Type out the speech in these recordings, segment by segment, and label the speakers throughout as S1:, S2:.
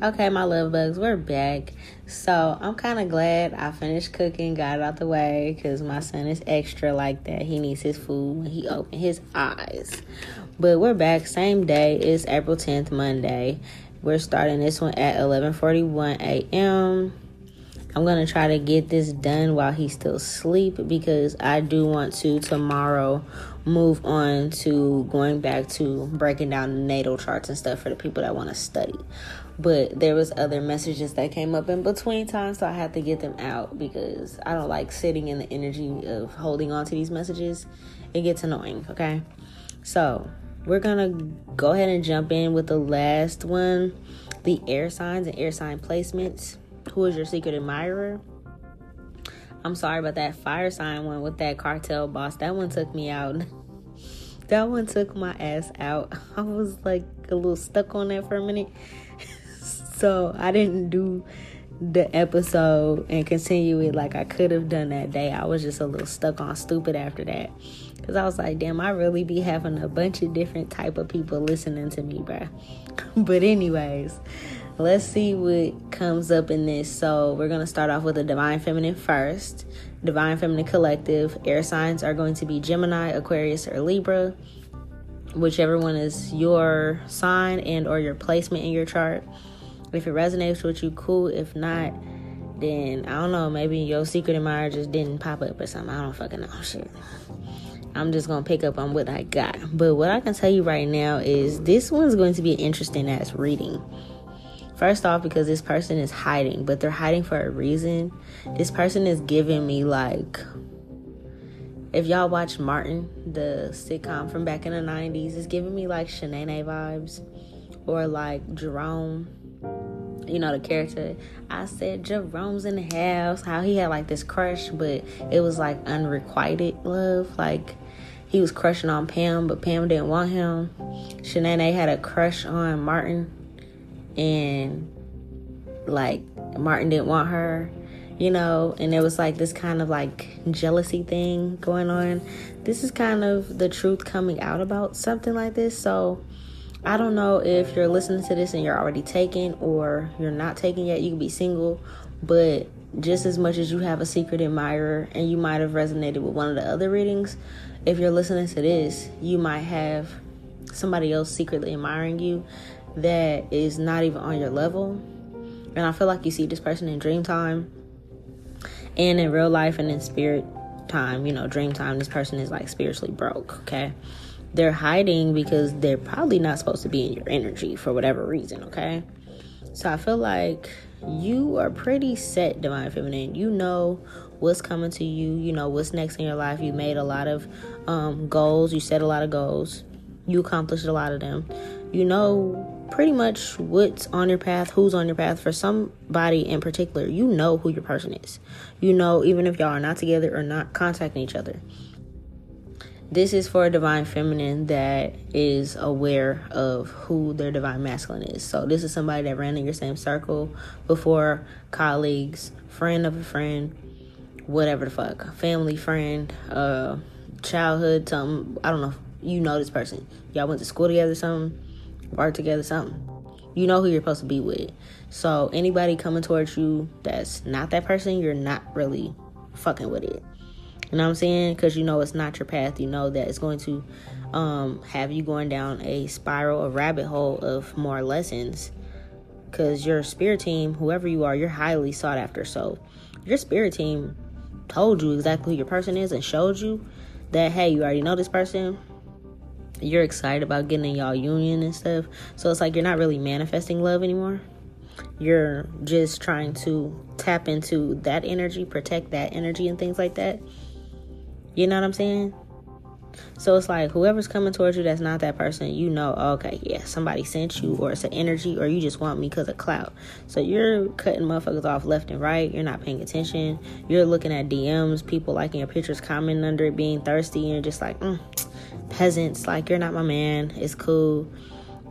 S1: Okay, my love bugs, we're back. So I'm kind of glad I finished cooking, got it out the way, because my son is extra like that. He needs his food when he open his eyes. But we're back, same day. It's April 10th, Monday. We're starting this one at 11:41 a.m. I'm gonna try to get this done while he's still asleep because I do want to tomorrow move on to going back to breaking down natal charts and stuff for the people that want to study but there was other messages that came up in between time so i had to get them out because i don't like sitting in the energy of holding on to these messages. It gets annoying okay? So we're gonna go ahead and jump in with the last one the air signs and air sign placements. Who is your secret admirer? I'm sorry about that fire sign one with that cartel boss. That one took me out. That one took my ass out. I was like a little stuck on that for a minute so I didn't do the episode and continue it like I could have done that day. I was just a little stuck on stupid after that. Cause I was like, damn, I really be having a bunch of different type of people listening to me, bruh. but anyways, let's see what comes up in this. So we're gonna start off with the divine feminine first. Divine feminine collective. Air signs are going to be Gemini, Aquarius, or Libra. Whichever one is your sign and or your placement in your chart. If it resonates with you, cool. If not, then I don't know. Maybe your secret admirer just didn't pop up or something. I don't fucking know. Shit. I'm just gonna pick up on what I got. But what I can tell you right now is this one's going to be an interesting ass reading. First off, because this person is hiding, but they're hiding for a reason. This person is giving me like if y'all watch Martin, the sitcom from back in the 90s, it's giving me like Shanae vibes or like Jerome you know the character. I said jerome's in the house how he had like this crush but it was like unrequited love. Like he was crushing on pam but pam didn't want him. Shanae had a crush on martin and like martin didn't want her you know? And it was like this kind of like jealousy thing going on. This is kind of the truth coming out about something like this. So I don't know if you're listening to this and you're already taken or you're not taken yet. You can be single, but just as much as you have a secret admirer and you might have resonated with one of the other readings, if you're listening to this, you might have somebody else secretly admiring you that is not even on your level. And I feel like you see this person in dream time and in real life and in spirit time. You know, dream time, this person is like spiritually broke, okay? They're hiding because they're probably not supposed to be in your energy for whatever reason, okay? So I feel like you are pretty set, Divine Feminine. You know what's coming to you, you know what's next in your life. You made a lot of um, goals, you set a lot of goals, you accomplished a lot of them. You know pretty much what's on your path, who's on your path. For somebody in particular, you know who your person is. You know, even if y'all are not together or not contacting each other this is for a divine feminine that is aware of who their divine masculine is. So this is somebody that ran in your same circle before, colleagues, friend of a friend, whatever the fuck, family friend, uh, childhood, something. I don't know. You know this person. Y'all went to school together, something, worked together, something. You know who you're supposed to be with. So anybody coming towards you that's not that person, you're not really fucking with it. You know what I'm saying? Because you know it's not your path. You know that it's going to um, have you going down a spiral, a rabbit hole of more lessons. Because your spirit team, whoever you are, you're highly sought after. So your spirit team told you exactly who your person is and showed you that, hey, you already know this person. You're excited about getting in y'all union and stuff. So it's like you're not really manifesting love anymore. You're just trying to tap into that energy, protect that energy, and things like that. You know what I'm saying? So it's like whoever's coming towards you that's not that person, you know, okay, yeah, somebody sent you, or it's an energy, or you just want me because of clout. So you're cutting motherfuckers off left and right. You're not paying attention. You're looking at DMs, people liking your pictures, commenting under it, being thirsty, and you're just like, mm, peasants, like, you're not my man. It's cool.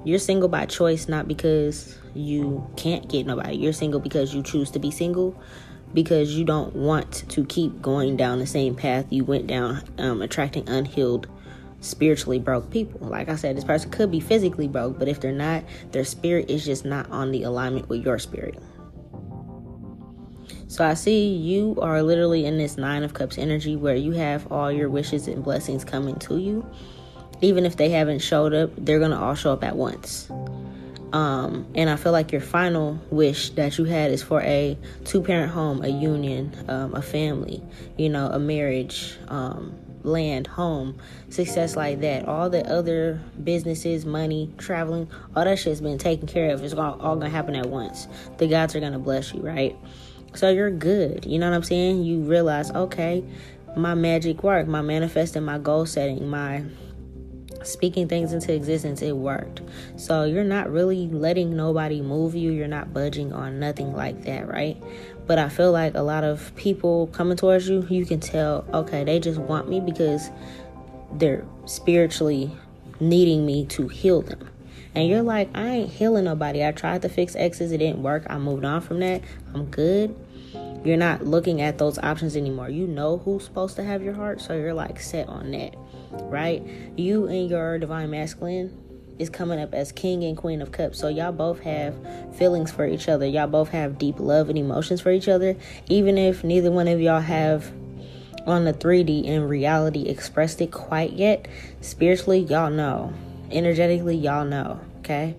S1: You're single by choice, not because you can't get nobody. You're single because you choose to be single because you don't want to keep going down the same path you went down, um, attracting unhealed spiritually broke people. Like I said, this person could be physically broke, but if they're not, their spirit is just not on the alignment with your spirit. So I see you are literally in this Nine of Cups energy where you have all your wishes and blessings coming to you. Even if they haven't showed up, they're going to all show up at once. Um, and I feel like your final wish that you had is for a two parent home, a union, um, a family, you know, a marriage, um, land, home, success like that. All the other businesses, money, traveling, all that shit's been taken care of. It's all, all gonna happen at once. The gods are gonna bless you, right? So you're good. You know what I'm saying? You realize, okay, my magic work, my manifesting, my goal setting, my speaking things into existence, it worked. So you're not really letting nobody move you. You're not budging on nothing like that, right? But I feel like a lot of people coming towards you, you can tell, okay, they just want me because they're spiritually needing me to heal them. And you're like, I ain't healing nobody. I tried to fix exes, it didn't work. I moved on from that. I'm good. You're not looking at those options anymore. You know who's supposed to have your heart, so you're like set on that, right? You and your divine masculine is coming up as king and queen of cups. So y'all both have feelings for each other. Y'all both have deep love and emotions for each other. Even if neither one of y'all have on the 3D in reality expressed it quite yet, spiritually y'all know. Energetically y'all know, okay?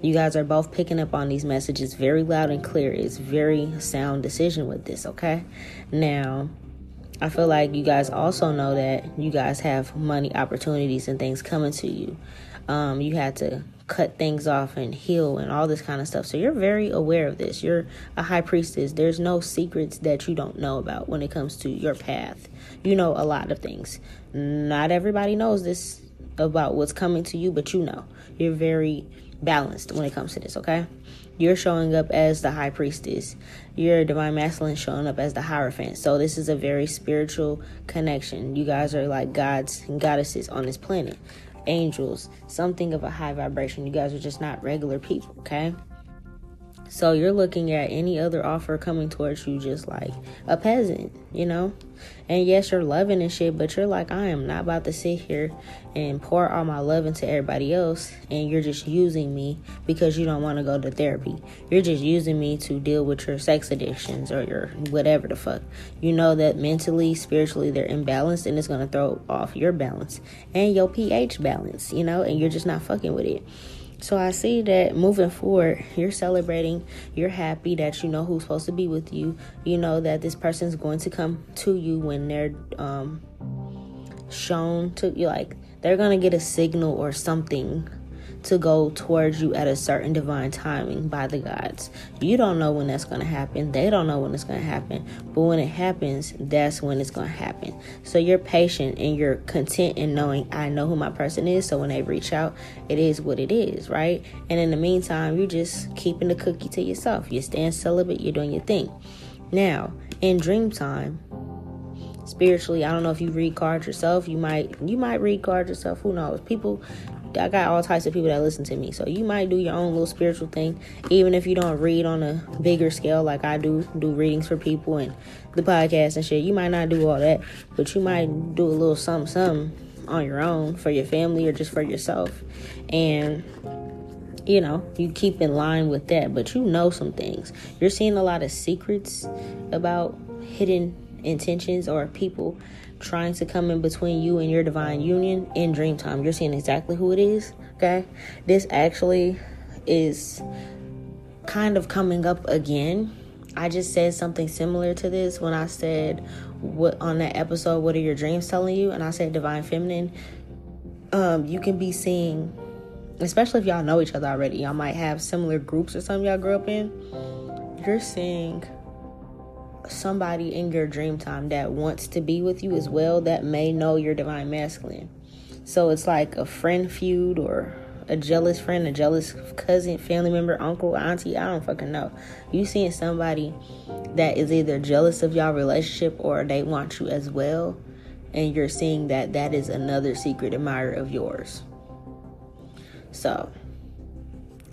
S1: You guys are both picking up on these messages very loud and clear. It's very sound decision with this, okay? Now, I feel like you guys also know that you guys have money opportunities and things coming to you. Um, you had to cut things off and heal and all this kind of stuff. So you're very aware of this. You're a high priestess. There's no secrets that you don't know about when it comes to your path. You know a lot of things. Not everybody knows this about what's coming to you, but you know. You're very balanced when it comes to this, okay? You're showing up as the high priestess. Your divine masculine showing up as the hierophant. So this is a very spiritual connection. You guys are like gods and goddesses on this planet. Angels, something of a high vibration. You guys are just not regular people, okay? So you're looking at any other offer coming towards you just like a peasant, you know? And yes, you're loving and shit, but you're like, I am not about to sit here and pour all my love into everybody else and you're just using me because you don't want to go to therapy. You're just using me to deal with your sex addictions or your whatever the fuck. You know that mentally, spiritually, they're imbalanced and it's going to throw off your balance and your pH balance, you know, and you're just not fucking with it. So I see that moving forward, you're celebrating, you're happy that you know who's supposed to be with you. You know that this person's going to come to you when they're um shown to you like they're going to get a signal or something to go towards you at a certain divine timing by the gods. You don't know when that's going to happen. They don't know when it's going to happen. But when it happens, that's when it's going to happen. So you're patient and you're content in knowing I know who my person is. So when they reach out, it is what it is, right? And in the meantime, you're just keeping the cookie to yourself. You're staying celibate, you're doing your thing. Now, in dream time, spiritually i don't know if you read cards yourself you might you might read cards yourself who knows people I got all types of people that listen to me. So you might do your own little spiritual thing, even if you don't read on a bigger scale like I do, do readings for people and the podcast and shit. You might not do all that, but you might do a little something, something on your own for your family or just for yourself. And you know, you keep in line with that, but you know some things. You're seeing a lot of secrets about hidden intentions or people trying to come in between you and your divine union in dream time. You're seeing exactly who it is. Okay. This actually is kind of coming up again. I just said something similar to this when I said what on that episode, what are your dreams telling you? And I said divine feminine. Um, you can be seeing especially if y'all know each other already, y'all might have similar groups or something y'all grew up in. You're seeing somebody in your dream time that wants to be with you as well that may know your divine masculine. So it's like a friend feud or a jealous friend, a jealous cousin, family member, uncle, auntie, I don't fucking know. You seeing somebody that is either jealous of y'all relationship or they want you as well, and you're seeing that that is another secret admirer of yours. So,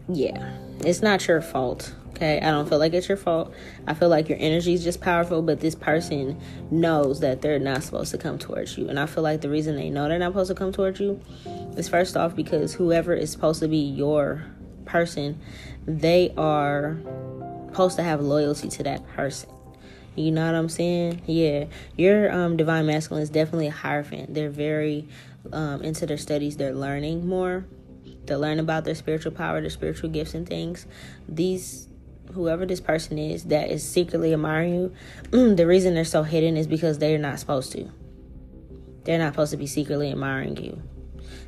S1: yeah, it's not your fault Okay, I don't feel like it's your fault. I feel like your energy is just powerful, but this person knows that they're not supposed to come towards you. And I feel like the reason they know they're not supposed to come towards you is first off because whoever is supposed to be your person, they are supposed to have loyalty to that person. You know what I'm saying? Yeah. Your um, divine masculine is definitely a hierophant. They're very um, into their studies, they're learning more. They learn about their spiritual power, their spiritual gifts, and things. These whoever this person is that is secretly admiring you, the reason they're so hidden is because they're not supposed to. They're not supposed to be secretly admiring you.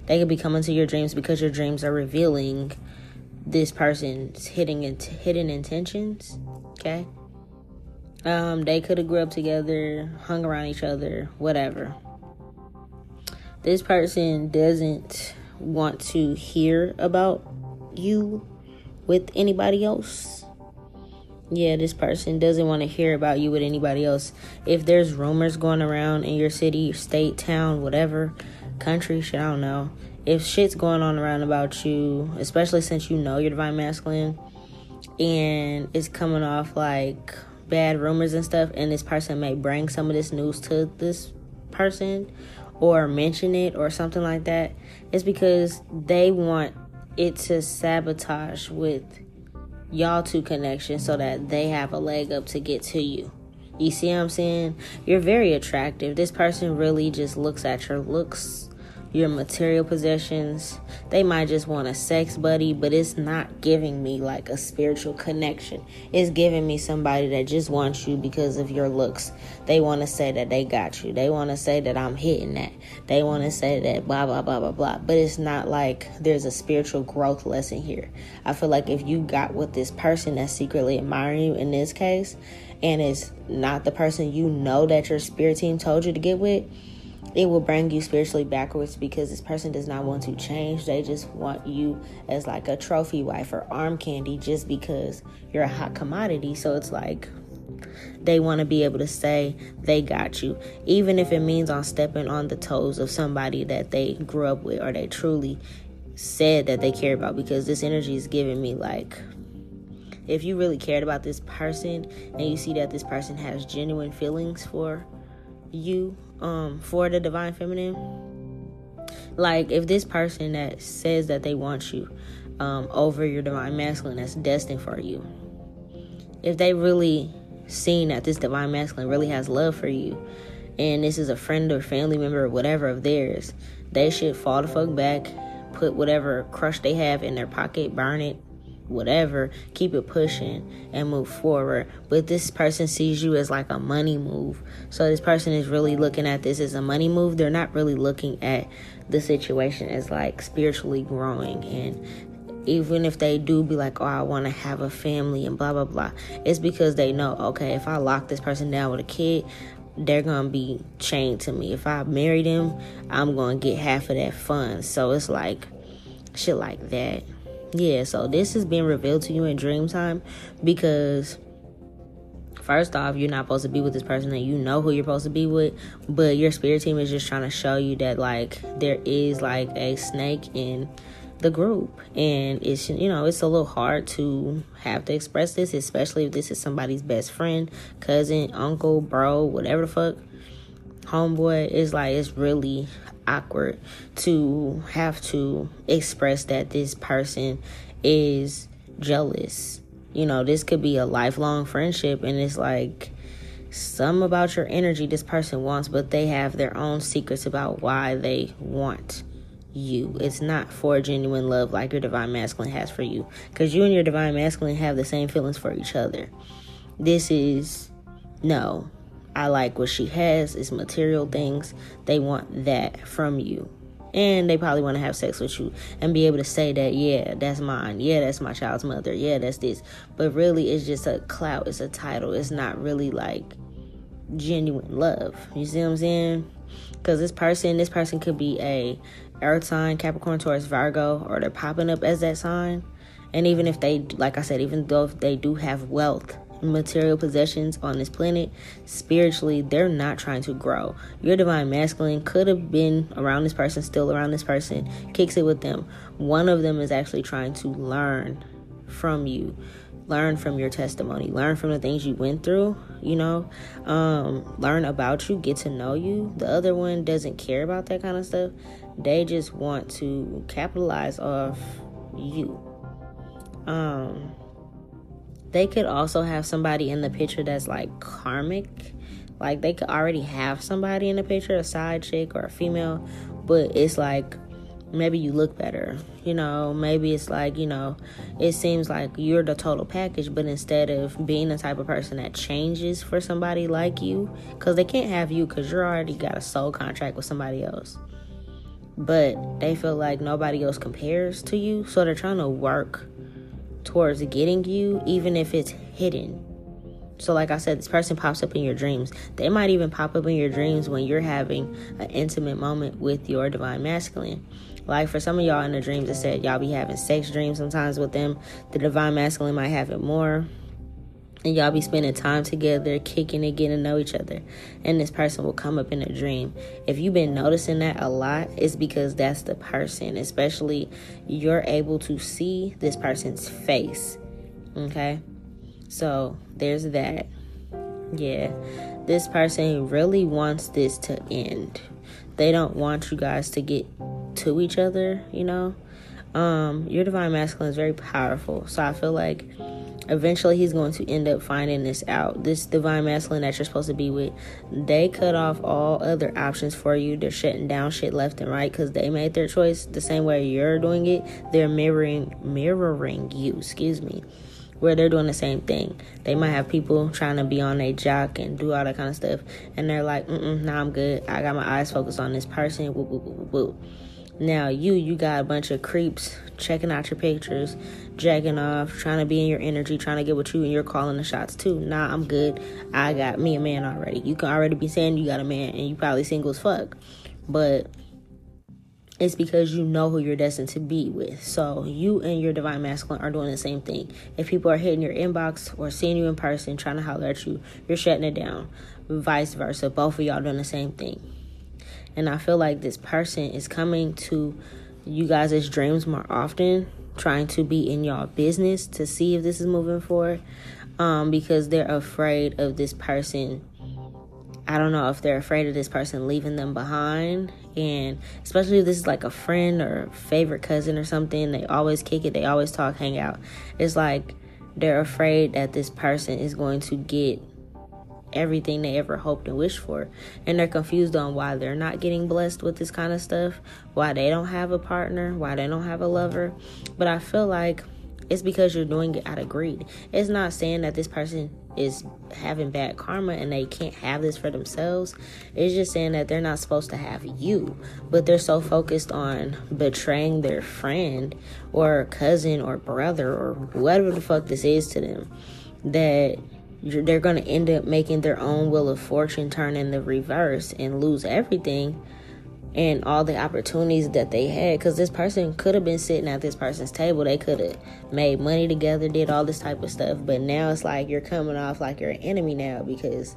S1: They could be coming to your dreams because your dreams are revealing this person's hidden hidden intentions. Okay. Um, they could have grew up together, hung around each other, whatever. This person doesn't want to hear about you with anybody else. Yeah, this person doesn't want to hear about you with anybody else. If there's rumors going around in your city, state, town, whatever, country, shit, I don't know. If shit's going on around about you, especially since you know you're divine masculine, and it's coming off like bad rumors and stuff, and this person may bring some of this news to this person or mention it or something like that, it's because they want it to sabotage with y'all two connection so that they have a leg up to get to you. You see what I'm saying? You're very attractive. This person really just looks at your looks your material possessions. They might just want a sex buddy, but it's not giving me like a spiritual connection. It's giving me somebody that just wants you because of your looks. They want to say that they got you. They want to say that I'm hitting that. They want to say that blah, blah, blah, blah, blah. But it's not like there's a spiritual growth lesson here. I feel like if you got with this person that's secretly admiring you in this case, and it's not the person you know that your spirit team told you to get with, it will bring you spiritually backwards because this person does not want to change. They just want you as like a trophy wife or arm candy just because you're a hot commodity. So it's like they want to be able to say they got you, even if it means on stepping on the toes of somebody that they grew up with or they truly said that they care about. Because this energy is giving me like if you really cared about this person and you see that this person has genuine feelings for you um for the divine feminine. Like if this person that says that they want you um over your divine masculine that's destined for you if they really seen that this divine masculine really has love for you and this is a friend or family member or whatever of theirs they should fall the fuck back put whatever crush they have in their pocket burn it whatever, keep it pushing and move forward. But this person sees you as like a money move. So this person is really looking at this as a money move. They're not really looking at the situation as like spiritually growing and even if they do be like, oh, I want to have a family and blah, blah, blah, it's because they know, okay, if I lock this person down with a kid, they're to be chained to me. If I marry them, I'm to get half of that fund. So it's like shit like that yeah, so this is being revealed to you in dream time because first off, you're not supposed to be with this person and you know who you're supposed to be with, but your spirit team is just trying to show you that like there is like a snake in the group. And it's you know it's a little hard to have to express this especially if this is somebody's best friend cousin uncle bro whatever the fuck homeboy. Is like it's really awkward to have to express that this person is jealous. You know, this could be a lifelong friendship, and it's like some about your energy this person wants, but they have their own secrets about why they want you. It's not for genuine love like your divine masculine has for you. Because you and your divine masculine have the same feelings for each other. This is no, I like what she has, is material things. They want that from you. And they probably want to have sex with you and be able to say that, yeah, that's mine. Yeah, that's my child's mother. Yeah, that's this. But really, it's just a clout. It's a title. It's not really like genuine love. You see what I'm saying? Because this person, this person could be a Earth sign, Capricorn, Taurus, Virgo, or they're popping up as that sign. And even if they, like I said, even though they do have wealth material possessions on this planet, spiritually, they're not trying to grow. Your divine masculine could have been around this person, still around this person, kicks it with them. One of them is actually trying to learn from you learn from your testimony, learn from the things you went through, you know, um, learn about you, get to know you. The other one doesn't care about that kind of stuff. They just want to capitalize off you. Um, they could also have somebody in the picture that's like karmic. Like they could already have somebody in the picture, a side chick or a female, but it's like maybe you look better you know maybe it's like you know it seems like you're the total package but instead of being the type of person that changes for somebody like you because they can't have you because you're already got a soul contract with somebody else but they feel like nobody else compares to you so they're trying to work towards getting you even if it's hidden so, like I said, this person pops up in your dreams. They might even pop up in your dreams when you're having an intimate moment with your divine masculine. Like for some of y'all in the dreams, it said y'all be having sex dreams sometimes with them. The divine masculine might have it more. And y'all be spending time together, kicking and getting to know each other. And this person will come up in a dream. If you've been noticing that a lot, it's because that's the person. Especially you're able to see this person's face. Okay? So there's that. Yeah. This person really wants this to end. They don't want you guys to get to each other, you know. Um, your divine masculine is very powerful. So I feel like eventually he's going to end up finding this out. This divine masculine that you're supposed to be with, they cut off all other options for you. They're shutting down shit left and right because they made their choice the same way you're doing it. They're mirroring mirroring you, excuse me. Where they're doing the same thing. They might have people trying to be on a jock and do all that kind of stuff, and they're like, "Mm, nah, I'm good. I got my eyes focused on this person." Whoop, whoop, whoop, whoop. Now you you got a bunch of creeps checking out your pictures, jacking off, trying to be in your energy, trying to get with you, and you're calling the shots too. Nah, I'm good. I got me a man already. You can already be saying you got a man, and you probably single as fuck, but it's because you know who you're destined to be with. So you and your divine masculine are doing the same thing. If people are hitting your inbox or seeing you in person, trying to holler at you, you're shutting it down. Vice versa, both of y'all doing the same thing. And I feel like this person is coming to you guys' dreams more often, trying to be in y'all business to see if this is moving forward. Um, because they're afraid of this person. I don't know if they're afraid of this person leaving them behind. And especially if this is like a friend or favorite cousin or something, they always kick it, they always talk, hang out. It's like they're afraid that this person is going to get everything they ever hoped and wished for. And they're confused on why they're not getting blessed with this kind of stuff, why they don't have a partner, why they don't have a lover. But I feel like it's because you're doing it out of greed. It's not saying that this person is having bad karma and they can't have this for themselves. It's just saying that they're not supposed to have you, but they're so focused on betraying their friend or cousin or brother or whatever the fuck this is to them that they're going to end up making their own wheel of fortune turn in the reverse and lose everything and all the opportunities that they had. Because this person could have been sitting at this person's table. They could have made money together did all this type of stuff. But now it's like you're coming off like you're an enemy now because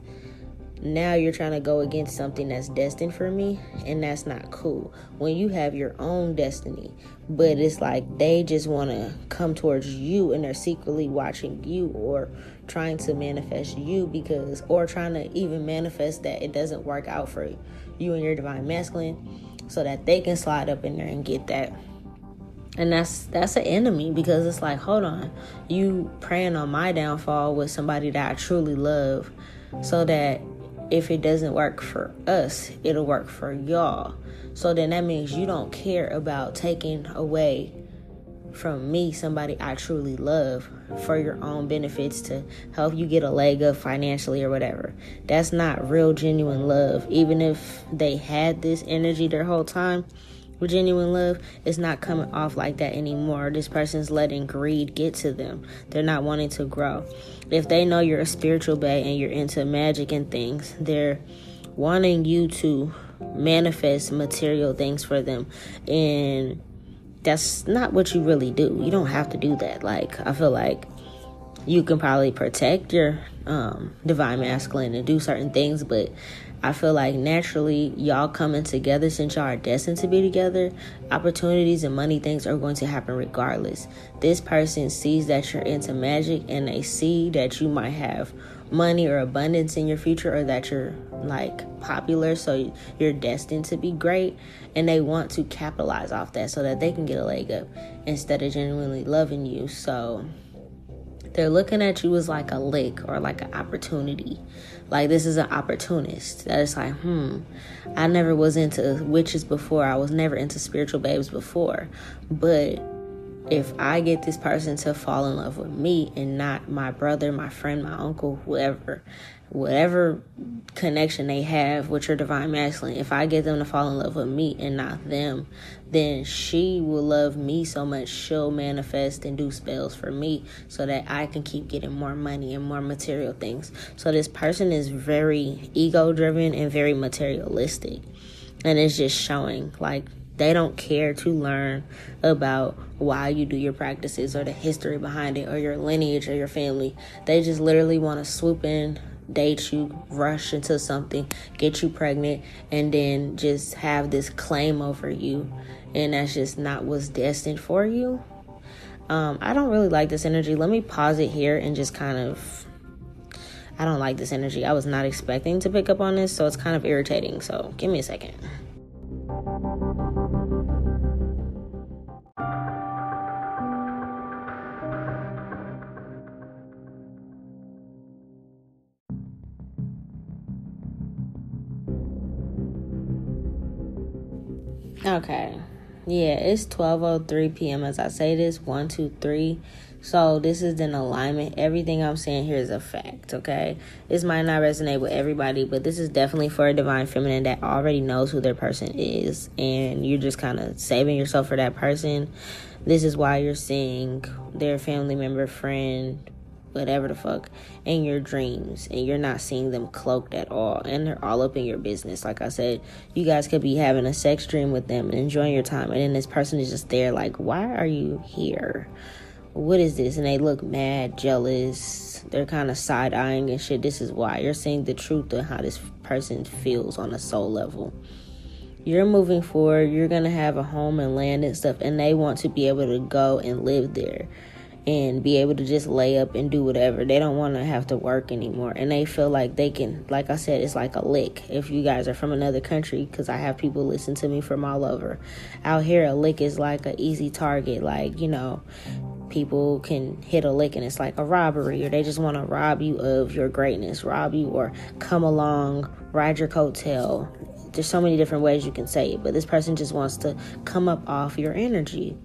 S1: now you're trying to go against something that's destined for me and that's not cool when you have your own destiny. But it's like they just want to come towards you and they're secretly watching you or trying to manifest you because or trying to even manifest that it doesn't work out for you and your divine masculine so that they can slide up in there and get that. And that's that's an enemy because it's like hold on you praying on my downfall with somebody that i truly love so that if it doesn't work for us, it'll work for y'all. So then that means you don't care about taking away from me, somebody I truly love, for your own benefits to help you get a leg up financially or whatever. That's not real, genuine love. Even if they had this energy their whole time, with genuine love, it's not coming off like that anymore. This person's letting greed get to them. They're not wanting to grow. If they know you're a spiritual bae and you're into magic and things, they're wanting you to manifest material things for them. And that's not what you really do. You don't have to do that. Like, I feel like you can probably protect your um, divine masculine and do certain things, but I feel like naturally y'all coming together since y'all are destined to be together, opportunities and money things are going to happen regardless. This person sees that you're into magic and they see that you might have money or abundance in your future or that you're like popular so you're destined to be great and they want to capitalize off that so that they can get a leg up instead of genuinely loving you. So they're looking at you as like a lick or like an opportunity. Like this is an opportunist. That is like, hmm, I never was into witches before. I was never into spiritual babes before. But if I get this person to fall in love with me and not my brother, my friend, my uncle, whoever, whatever connection they have with your divine masculine, if I get them to fall in love with me and not them, then she will love me so much she'll manifest and do spells for me so that I can keep getting more money and more material things. So this person is very ego driven and very materialistic. And it's just showing like they don't care to learn about why you do your practices or the history behind it or your lineage or your family. They just literally want to swoop in, date you, rush into something, get you pregnant, and then just have this claim over you. And that's just not what's destined for you. Um, I don't really like this energy. Let me pause it here and just kind of. I don't like this energy. I was not expecting to pick up on this, so it's kind of irritating. So give me a second. Okay. Yeah, it's 12:03 p.m. as I say this. One, two, three. So this is an alignment. Everything I'm saying here is a fact, okay? This might not resonate with everybody, but this is definitely for a divine feminine that already knows who their person is and you're just kind of saving yourself for that person. This is why you're seeing their family member, friend, whatever the fuck in your dreams and you're not seeing them cloaked at all and they're all up in your business. Like i said you guys could be having a sex dream with them and enjoying your time and then this person is just there like why are you here? What is this? And they look mad jealous. They're kind of side-eyeing and shit. This is why. You're seeing the truth of how this person feels on a soul level. You're moving forward. You're gonna have a home and land and stuff and they want to be able to go and live there and be able to just lay up and do whatever. They don't want to have to work anymore. And they feel like they can, like I said, it's like a lick. If you guys are from another country, because I have people listen to me from all over. Out here, a lick is like an easy target. Like, you know, people can hit a lick and it's like a robbery, or they just want to rob you of your greatness, rob you, or come along, ride your coattail. There's so many different ways you can say it, but this person just wants to come up off your energy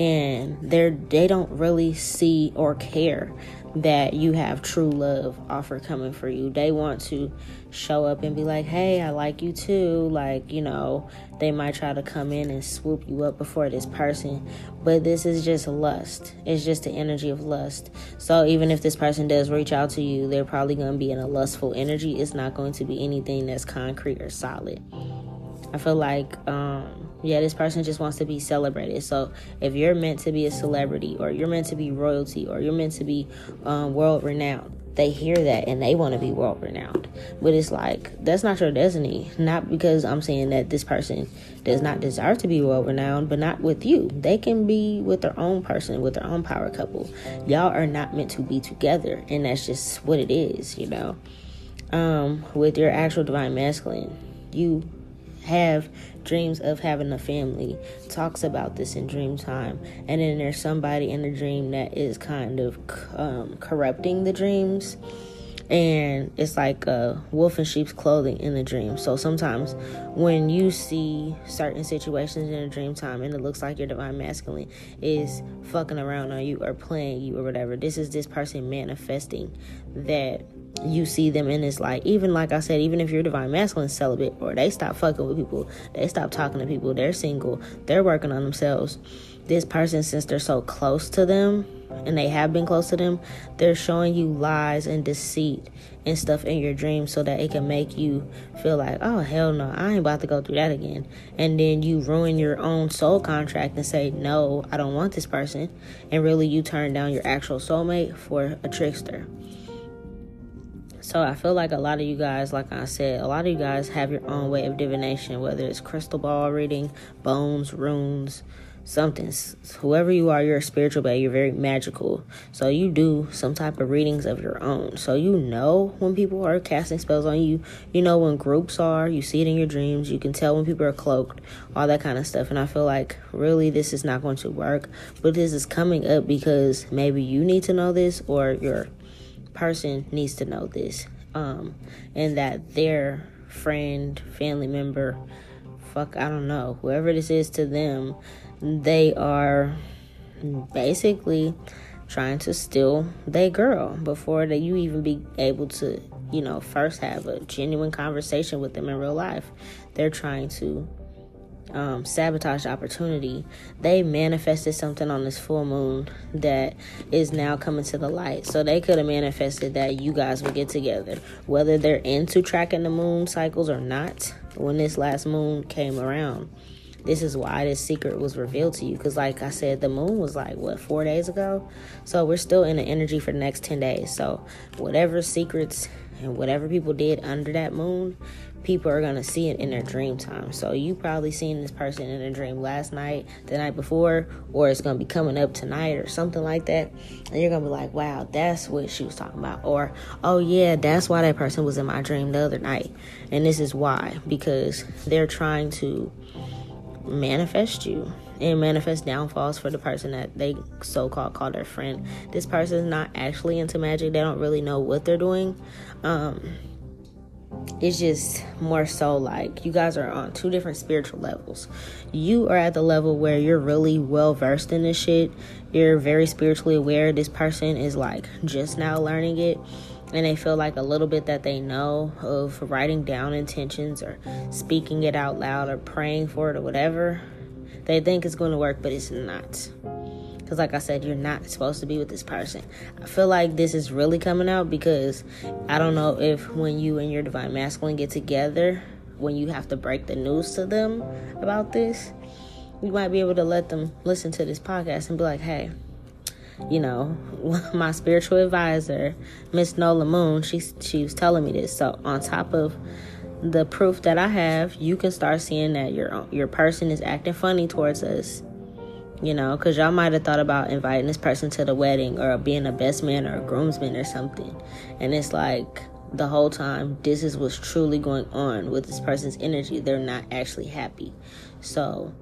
S1: and they're they don't really see or care that you have true love offer coming for you. They want to show up and be like, "Hey, I like you too." Like, you know, they might try to come in and swoop you up before this person, but this is just lust. It's just the energy of lust. So, even if this person does reach out to you, they're probably going to be in a lustful energy. It's not going to be anything that's concrete or solid. I feel like um yeah, this person just wants to be celebrated. So if you're meant to be a celebrity, or you're meant to be royalty, or you're meant to be um, world renowned, they hear that and they want to be world renowned. But it's like that's not your destiny. Not because I'm saying that this person does not deserve to be world renowned, but not with you. They can be with their own person, with their own power couple. Y'all are not meant to be together, and that's just what it is, you know. Um, with your actual divine masculine, you have dreams of having a family talks about this in dream time and then there's somebody in the dream that is kind of um, corrupting the dreams and it's like a wolf in sheep's clothing in the dream. So sometimes when you see certain situations in a dream time and it looks like your divine masculine is fucking around on you or playing you or whatever, this is this person manifesting that you see them in this light. Even like I said, even if you're divine masculine celibate or they stop fucking with people, they stop talking to people, they're single, they're working on themselves. This person, since they're so close to them, and they have been close to them, they're showing you lies and deceit and stuff in your dreams so that it can make you feel like, oh, hell no, I ain't about to go through that again. And then you ruin your own soul contract and say, no, I don't want this person. And really, you turn down your actual soulmate for a trickster. So I feel like a lot of you guys, like I said, a lot of you guys have your own way of divination, whether it's crystal ball reading, bones, runes, something. Whoever you are, you're a spiritual being. You're very magical. So you do some type of readings of your own. So you know when people are casting spells on you. You know when groups are. You see it in your dreams. You can tell when people are cloaked. All that kind of stuff. And I feel like really this is not going to work. But this is coming up because maybe you need to know this or your person needs to know this um and that their friend family member fuck i don't know whoever this is to them they are basically trying to steal their girl before that you even be able to you know first have a genuine conversation with them in real life. They're trying to um, sabotage opportunity, they manifested something on this full moon that is now coming to the light. So they could have manifested that you guys would get together, whether they're into tracking the moon cycles or not. When this last moon came around, this is why this secret was revealed to you. Because, like I said, the moon was like what four days ago, so we're still in the energy for the next ten days. So whatever secrets and whatever people did under that moon people are gonna see it in their dream time. So you probably seen this person in a dream last night, the night before, or it's gonna be coming up tonight or something like that. And you're gonna be like, wow, that's what she was talking about. Or, oh yeah, that's why that person was in my dream the other night. And this is why, because they're trying to manifest you and manifest downfalls for the person that they so-called call their friend. This person is not actually into magic. They don't really know what they're doing. Um, it's just more so like you guys are on two different spiritual levels. You are at the level where you're really well versed in this shit. You're very spiritually aware. This person is like just now learning it. And they feel like a little bit that they know of writing down intentions or speaking it out loud or praying for it or whatever. They think it's going to work, but it's not. Because, like I said, you're not supposed to be with this person. I feel like this is really coming out because I don't know if when you and your divine masculine get together, when you have to break the news to them about this, you might be able to let them listen to this podcast and be like, hey, you know, my spiritual advisor, Miss Nola Moon, she she was telling me this. So on top of the proof that I have, you can start seeing that your your person is acting funny towards us you know, because y'all might have thought about inviting this person to the wedding or being a best man or a groomsman or something. And it's like the whole time, this is what's truly going on with this person's energy. They're not actually happy. So,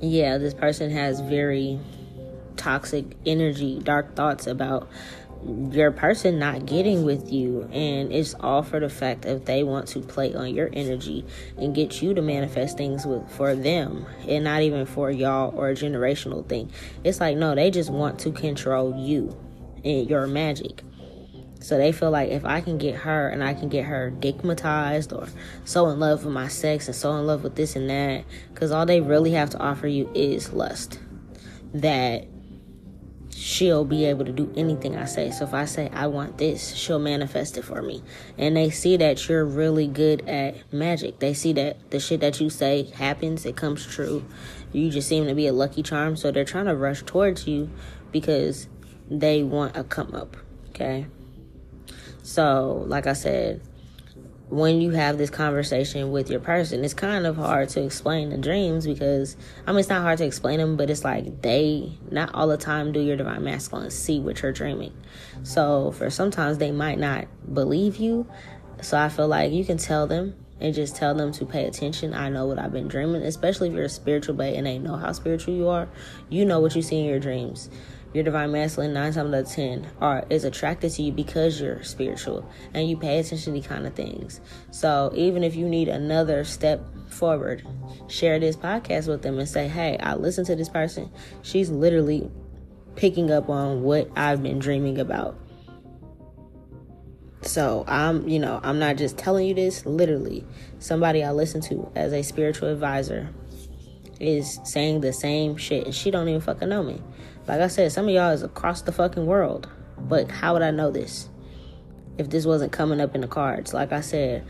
S1: yeah, this person has very toxic energy, dark thoughts about your person not getting with you and it's all for the fact that they want to play on your energy and get you to manifest things with for them and not even for y'all or a generational thing it's like no they just want to control you and your magic so they feel like if I can get her and I can get her digmatized or so in love with my sex and so in love with this and that, because all they really have to offer you is lust. That she'll be able to do anything I say. So if I say I want this, she'll manifest it for me. And they see that you're really good at magic. They see that the shit that you say happens, it comes true. You just seem to be a lucky charm, so they're trying to rush towards you because they want a come up, okay? So, like I said, when you have this conversation with your person, it's kind of hard to explain the dreams because I mean it's not hard to explain them, but it's like they not all the time do your divine masculine see what you're dreaming. So for sometimes they might not believe you. So I feel like you can tell them and just tell them to pay attention. I know what I've been dreaming, especially if you're a spiritual babe and they know how spiritual you are. You know what you see in your dreams your divine masculine nine times out of ten are is attracted to you because you're spiritual and you pay attention to these kind of things. So even if you need another step forward, share this podcast with them and say, Hey, I listened to this person. She's literally picking up on what I've been dreaming about. So I'm, you know, I'm not just telling you this, literally. Somebody I listen to as a spiritual advisor is saying the same shit and she don't even fucking know me. Like I said, some of y'all is across the fucking world. But how would I know this? If this wasn't coming up in the cards. Like I said,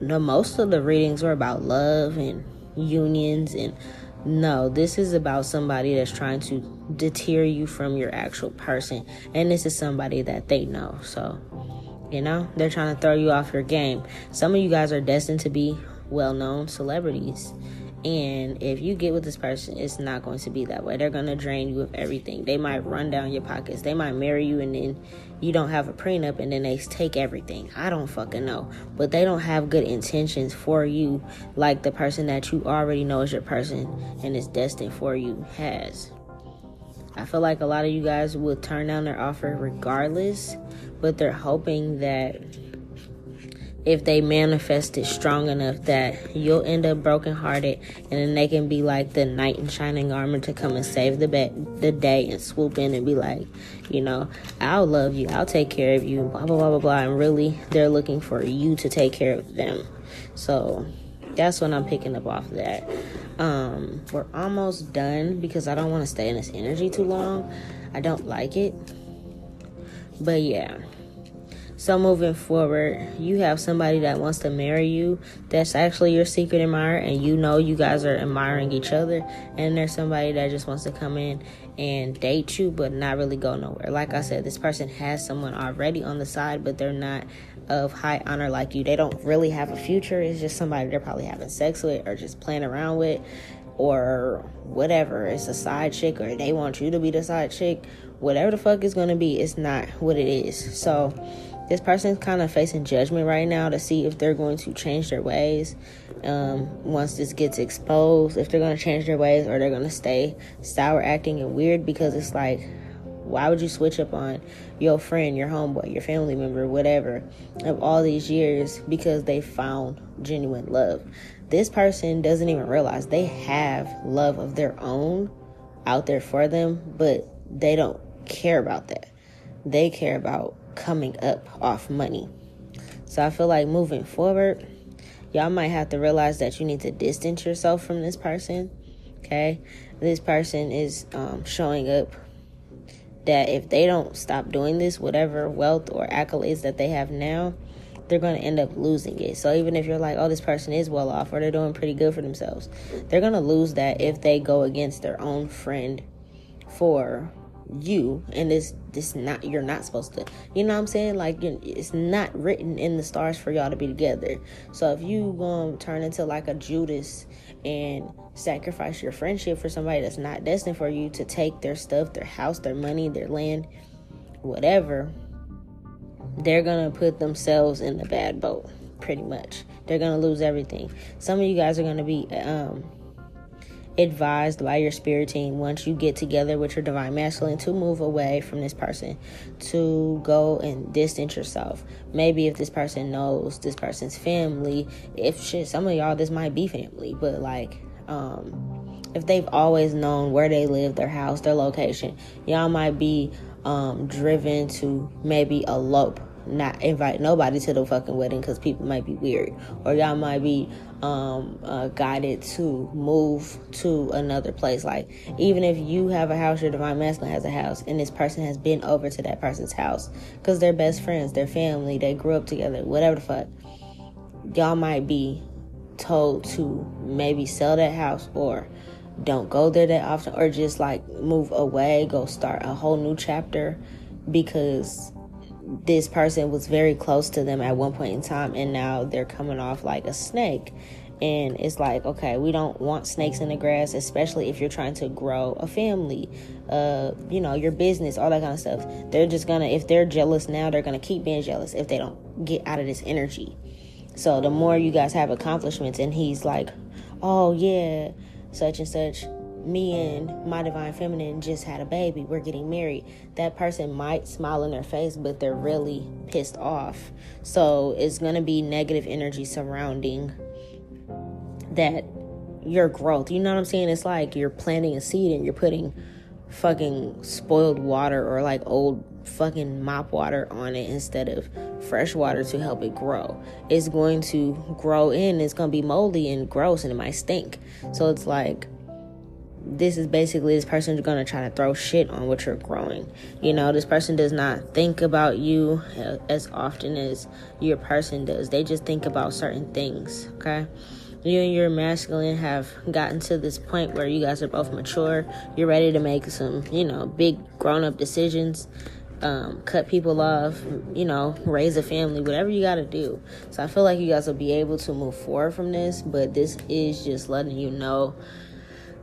S1: no most of the readings were about love and unions and no, this is about somebody that's trying to deter you from your actual person. And this is somebody that they know. So, you know, they're trying to throw you off your game. Some of you guys are destined to be well known celebrities. And if you get with this person, it's not going to be that way. They're going to drain you of everything. They might run down your pockets. They might marry you and then you don't have a prenup and then they take everything. I don't fucking know. But they don't have good intentions for you like the person that you already know is your person and is destined for you has. I feel like a lot of you guys will turn down their offer regardless, but they're hoping that if they manifest it strong enough that you'll end up brokenhearted and then they can be like the knight in shining armor to come and save the the day and swoop in and be like, you know, I'll love you, I'll take care of you, blah blah blah blah blah. And really, they're looking for you to take care of them. So that's what I'm picking up off of that. Um, we're almost done because I don't want to stay in this energy too long. I don't like it. But yeah. So moving forward, you have somebody that wants to marry you that's actually your secret admirer and you know you guys are admiring each other and there's somebody that just wants to come in and date you but not really go nowhere. Like I said, this person has someone already on the side but they're not of high honor like you. They don't really have a future. It's just somebody they're probably having sex with or just playing around with or whatever. It's a side chick or they want you to be the side chick. Whatever the fuck is going to be, it's not what it is. So this person's kind of facing judgment right now to see if they're going to change their ways um, once this gets exposed, if they're going to change their ways or they're going to stay sour acting and weird because it's like, why would you switch up on your friend, your homeboy, your family member, whatever, of all these years because they found genuine love? This person doesn't even realize they have love of their own out there for them, but they don't care about that. They care about coming up off money. So I feel like moving forward, y'all might have to realize that you need to distance yourself from this person. Okay, this person is um, showing up that if they don't stop doing this, whatever wealth or accolades that they have now, they're going to end up losing it. So even if you're like, oh, this person is well off or they're doing pretty good for themselves, they're going to lose that if they go against their own friend for you and this this not you're not supposed to you know what i'm saying? Like it's not written in the stars for y'all to be together. So if you gonna turn into like a judas and sacrifice your friendship for somebody that's not destined for you to take their stuff their house their money their land whatever they're gonna put themselves in the bad boat pretty much. They're gonna lose everything. Some of you guys are gonna be um advised by your spirit team once you get together with your divine masculine to move away from this person, to go and distance yourself. Maybe if this person knows this person's family, if shit, some of y'all this might be family, but like, um, if they've always known where they live, their house, their location, y'all might be um, driven to maybe elope not invite nobody to the fucking wedding because people might be weird or y'all might be um, uh, guided to move to another place. Like even if you have a house your divine masculine has a house and this person has been over to that person's house because they're best friends they're family they grew up together whatever the fuck y'all might be told to maybe sell that house or don't go there that often or just like move away go start a whole new chapter because this person was very close to them at one point in time and now they're coming off like a snake. And it's like okay we don't want snakes in the grass especially if you're trying to grow a family uh you know your business all that kind of stuff. They're just gonna if they're jealous now they're gonna keep being jealous if they don't get out of this energy. So the more you guys have accomplishments and he's like oh yeah such and such me and my divine feminine just had a baby, we're getting married, that person might smile in their face, but they're really pissed off. So it's going to be negative energy surrounding that your growth. You know what I'm saying? It's like you're planting a seed and you're putting fucking spoiled water or like old fucking mop water on it instead of fresh water to help it grow. It's going to grow in, it's going to be moldy and gross and it might stink. So it's like this is basically this person's gonna try to throw shit on what you're growing. You know, this person does not think about you as often as your person does. They just think about certain things, okay? You and your masculine have gotten to this point where you guys are both mature. You're ready to make some, you know, big grown up decisions. Um, cut people off, you know, raise a family, whatever you got to do. So I feel like you guys will be able to move forward from this, but this is just letting you know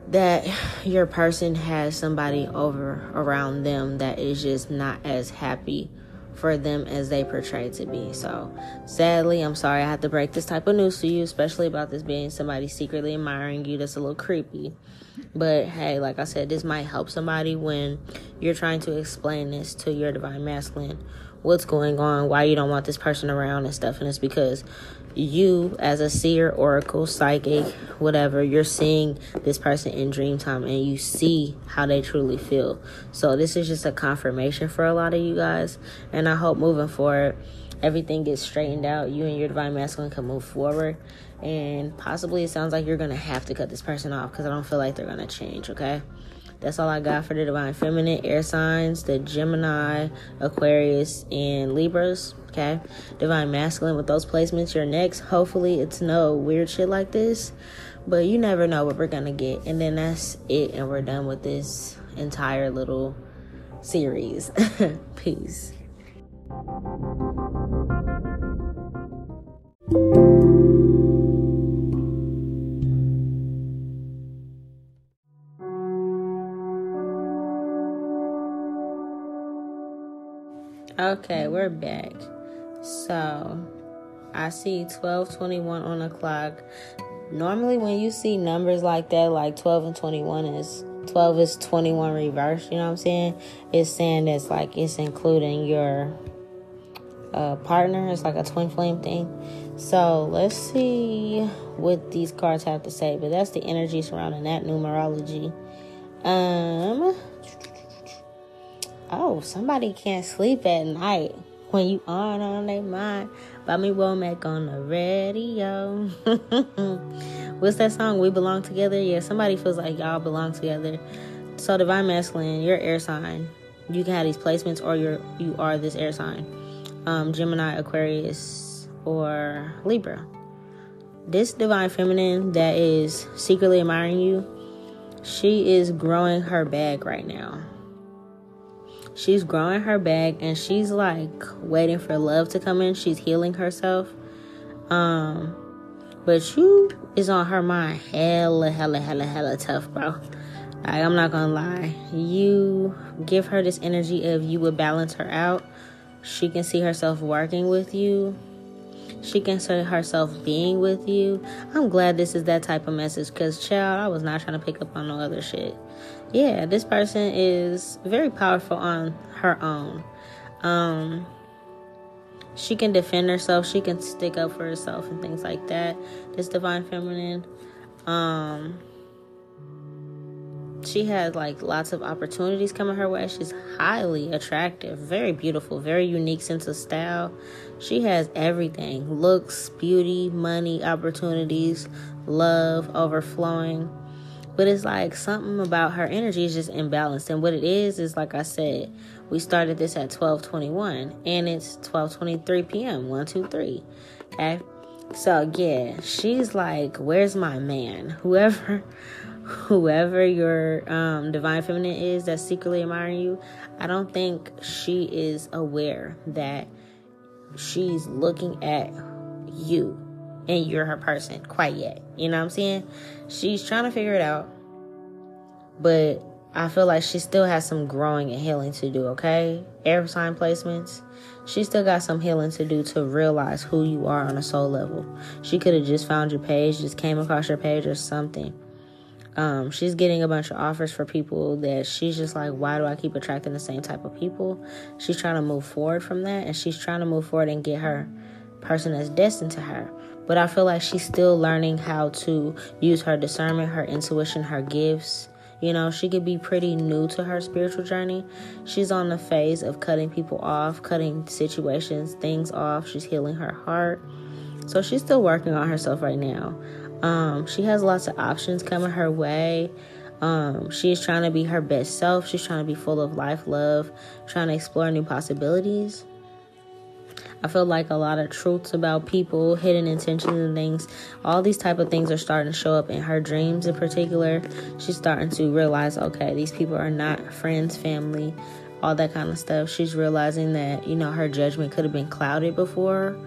S1: that your person has somebody over around them that is just not as happy for them as they portray to be. So, sadly, I'm sorry I had to break this type of news to you, especially about this being somebody secretly admiring you. That's a little creepy. But hey, like I said, this might help somebody when you're trying to explain this to your divine masculine what's going on, why you don't want this person around and stuff. And it's because you as a seer, oracle, psychic, whatever, you're seeing this person in dream time and you see how they truly feel. So this is just a confirmation for a lot of you guys. And I hope moving forward everything gets straightened out. You and your divine masculine can move forward. And possibly it sounds like you're gonna have to cut this person off because I don't feel like they're gonna change, okay? That's all I got for the divine feminine air signs, the Gemini, Aquarius, and Libras. Okay, divine masculine with those placements. Your next, hopefully, it's no weird shit like this, but you never know what we're gonna get. And then that's it, and we're done with this entire little series. Peace. Okay, we're back. So, I see 1221 on the clock. Normally, when you see numbers like that, like 12 and 21 is 12 is 21 reverse, you know what I'm saying? It's saying it's like it's including your uh, partner. It's like a twin flame thing. So, let's see what these cards have to say. But that's the energy surrounding that numerology. Um, oh, somebody can't sleep at night when you aren't on their mind. Bobby Womack on the radio. What's that song? We belong together. Yeah, somebody feels like y'all belong together. So divine masculine, your air sign. You can have these placements, or you're you are this air sign. Um, Gemini, Aquarius, or Libra. This divine feminine that is secretly admiring you, she is growing her bag right now she's growing her bag and she's like waiting for love to come in. She's healing herself. Um, but you is on her mind hella, hella, hella, hella tough, bro. Like, I'm not gonna lie. You give her this energy of you would balance her out. She can see herself working with you. She can see herself being with you. I'm glad this is that type of message because, child, I was not trying to pick up on no other shit yeah, this person is very powerful on her own. Um, she can defend herself, she can stick up for herself and things like that. This divine feminine, um, she has like lots of opportunities coming her way. She's highly attractive, very beautiful, very unique sense of style. She has everything looks, beauty, money, opportunities, love overflowing but it's like something about her energy is just imbalanced. And what it is is like i said we started this at 1221 and it's 1223 p.m 123 okay? So yeah she's like where's my man? Whoever whoever your um, divine feminine is that's secretly admiring you i don't think she is aware that she's looking at you and you're her person quite yet. You know what I'm saying? She's trying to figure it out. But I feel like she still has some growing and healing to do, okay? Air sign placements. She still got some healing to do to realize who you are on a soul level. She could have just found your page, just came across your page or something. Um, she's getting a bunch of offers for people that she's just like, why do I keep attracting the same type of people? She's trying to move forward from that and she's trying to move forward and get her person that's destined to her but I feel like she's still learning how to use her discernment, her intuition, her gifts. You know, she could be pretty new to her spiritual journey. She's on the phase of cutting people off, cutting situations, things off. She's healing her heart. So she's still working on herself right now. Um, she has lots of options coming her way. Um, she is trying to be her best self. She's trying to be full of life, love, trying to explore new possibilities. I feel like a lot of truths about people, hidden intentions and things, all these type of things are starting to show up in her dreams in particular. She's starting to realize, okay, these people are not friends, family, all that kind of stuff. She's realizing that, you know, her judgment could have been clouded before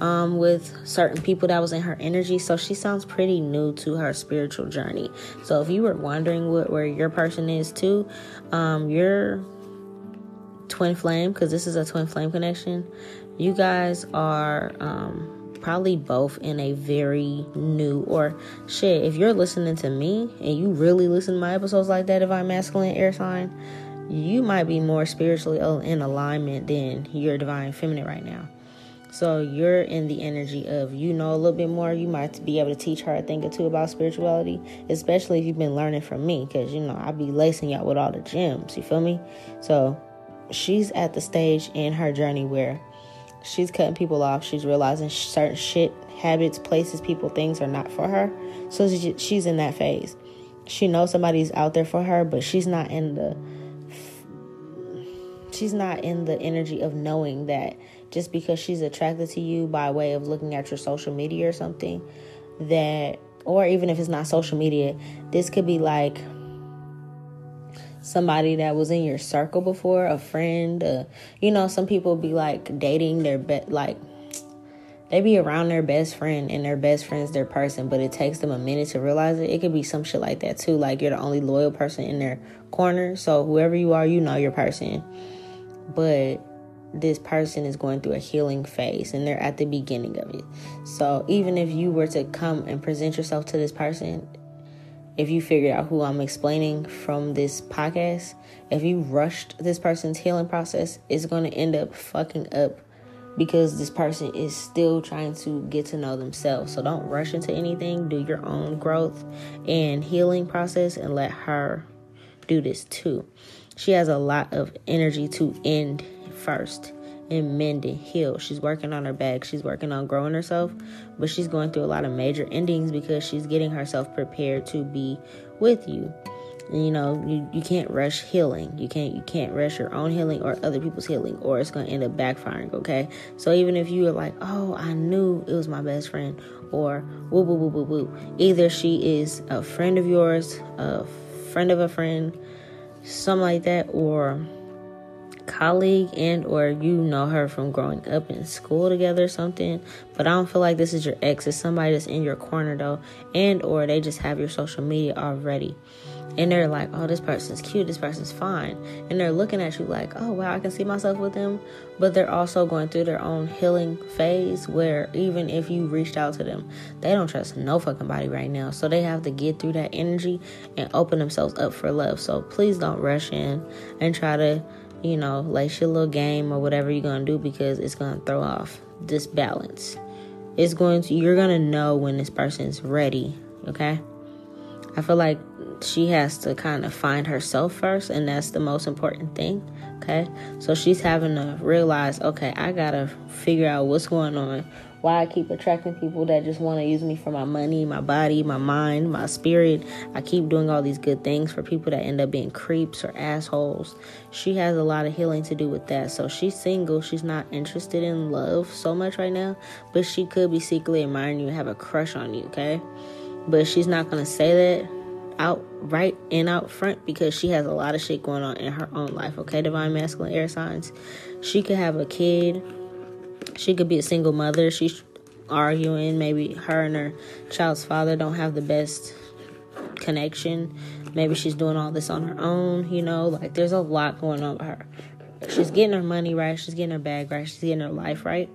S1: um, with certain people that was in her energy. So she sounds pretty new to her spiritual journey. So if you were wondering what, where your person is too, um, your twin flame, because this is a twin flame connection, you guys are um, probably both in a very new or shit. If you're listening to me and you really listen to my episodes like that, if I'm masculine air sign, you might be more spiritually in alignment than your divine feminine right now. So you're in the energy of you know a little bit more. You might be able to teach her a thing or two about spirituality, especially if you've been learning from me, because you know I be lacing y'all with all the gems. You feel me? So she's at the stage in her journey where she's cutting people off. She's realizing certain shit, habits, places, people, things are not for her. So she's in that phase. She knows somebody's out there for her, but she's not in the she's not in the energy of knowing that just because she's attracted to you by way of looking at your social media or something that or even if it's not social media, this could be like somebody that was in your circle before, a friend. Uh, you know, some people be like dating their bet, like they be around their best friend and their best friend's their person, but it takes them a minute to realize it. It could be some shit like that too. Like you're the only loyal person in their corner. So whoever you are, you know your person. But this person is going through a healing phase and they're at the beginning of it. So even if you were to come and present yourself to this person, if you figured out who I'm explaining from this podcast, if you rushed this person's healing process, it's going to end up fucking up because this person is still trying to get to know themselves. So don't rush into anything. Do your own growth and healing process and let her do this too. She has a lot of energy to end first and mend and heal. She's working on her back. She's working on growing herself, but she's going through a lot of major endings because she's getting herself prepared to be with you. And, you know, you, you can't rush healing. You can't you can't rush your own healing or other people's healing, or it's gonna end up backfiring. Okay, so even if you are like, oh, I knew it was my best friend, or woo woo woo woo woo, either she is a friend of yours, a friend of a friend, something like that, or colleague and or you know her from growing up in school together or something but i don't feel like this is your ex. It's somebody that's in your corner though and or they just have your social media already. And they're like oh this person's cute. This person's fine. And they're looking at you like oh wow i can see myself with them. But they're also going through their own healing phase where even if you reached out to them they don't trust no fucking body right now. So they have to get through that energy and open themselves up for love. So please don't rush in and try to you know, lace your little game or whatever you're gonna do because it's gonna throw off this balance. It's going to you're gonna know when this person's ready, okay? I feel like she has to kind of find herself first, and that's the most important thing. Okay, so she's having to realize, okay, I gotta figure out what's going on why I keep attracting people that just want to use me for my money, my body, my mind, my spirit. I keep doing all these good things for people that end up being creeps or assholes. She has a lot of healing to do with that. So she's single. She's not interested in love so much right now, but she could be secretly admiring you have a crush on you, okay? But she's not going to say that out right and out front because she has a lot of shit going on in her own life, okay? Divine masculine air signs. She could have a kid she could be a single mother. She's arguing. Maybe her and her child's father don't have the best connection. Maybe she's doing all this on her own. You know, like there's a lot going on with her. She's getting her money right. She's getting her bag right. She's getting her life right.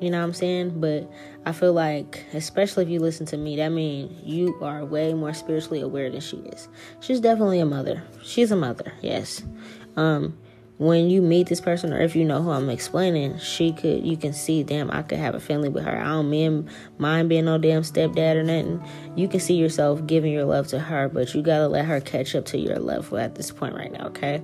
S1: You know what I'm saying? But I feel like, especially if you listen to me, that means you are way more spiritually aware than she is. She's definitely a mother. She's a mother, yes. Um, when you meet this person or if you know who I'm explaining, she could you can see, damn, I could have a family with her. I don't mean mind being no damn stepdad or nothing. You can see yourself giving your love to her, but you gotta let her catch up to your level at this point right now, okay?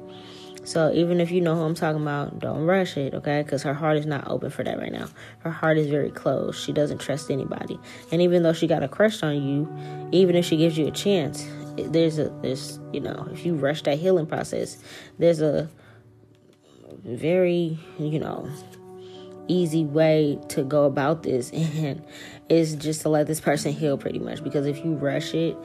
S1: So even if you know who I'm talking about, don't rush it, okay? Because her heart is not open for that right now. Her heart is very closed. She doesn't trust anybody. And even though she got a crush on you, even if she gives you a chance, there's a there's you know if you rush that healing process there's a very you know easy way to go about this. And is just to let this person heal pretty much. Because if you rush it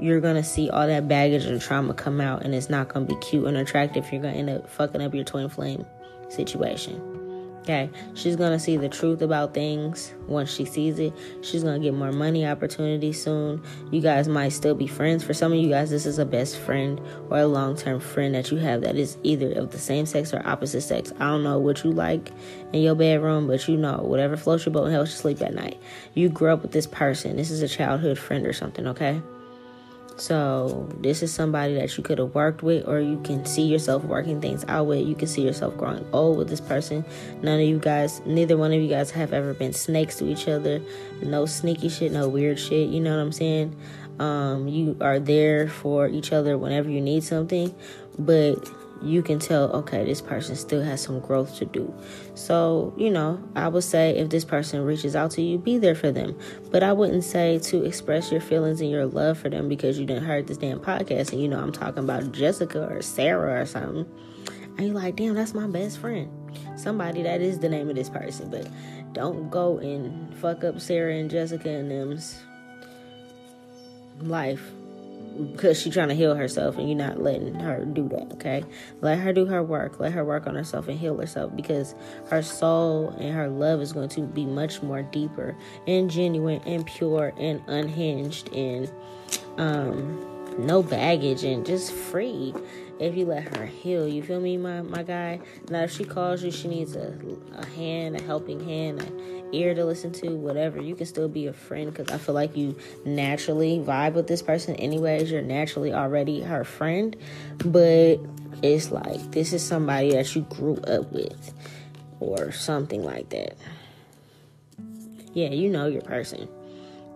S1: you're gonna see all that baggage and trauma come out. And it's not gonna be cute and attractive. You're gonna end up fucking up your twin flame situation Okay, she's gonna see the truth about things once she sees it. She's gonna get more money opportunities soon. You guys might still be friends. For some of you guys, this is a best friend or a long term friend that you have that is either of the same sex or opposite sex. I don't know what you like in your bedroom, but you know, whatever floats your boat and helps you sleep at night. You grew up with this person. This is a childhood friend or something, okay? So, this is somebody that you could have worked with, or you can see yourself working things out with. You can see yourself growing old with this person. None of you guys, neither one of you guys have ever been snakes to each other. No sneaky shit, no weird shit. You know what I'm saying? Um, you are there for each other whenever you need something, but you can tell, okay, this person still has some growth to do. So, you know, I would say if this person reaches out to you, be there for them. But I wouldn't say to express your feelings and your love for them because you didn't heard this damn podcast and you know I'm talking about Jessica or Sarah or something. And you're like, damn, that's my best friend. Somebody that is the name of this person. But don't go and fuck up Sarah and Jessica and them's life because she's trying to heal herself and you're not letting her do that okay? Let her do her work. Let her work on herself and heal herself because her soul and her love is going to be much more deeper and genuine and pure and unhinged and um no baggage and just free if you let her heal. You feel me, my my guy? Now if she calls you, she needs a, a hand, a helping hand, an ear to listen to, whatever. You can still be a friend because I feel like you naturally vibe with this person anyways. You're naturally already her friend. But it's like this is somebody that you grew up with or something like that. Yeah, you know your person.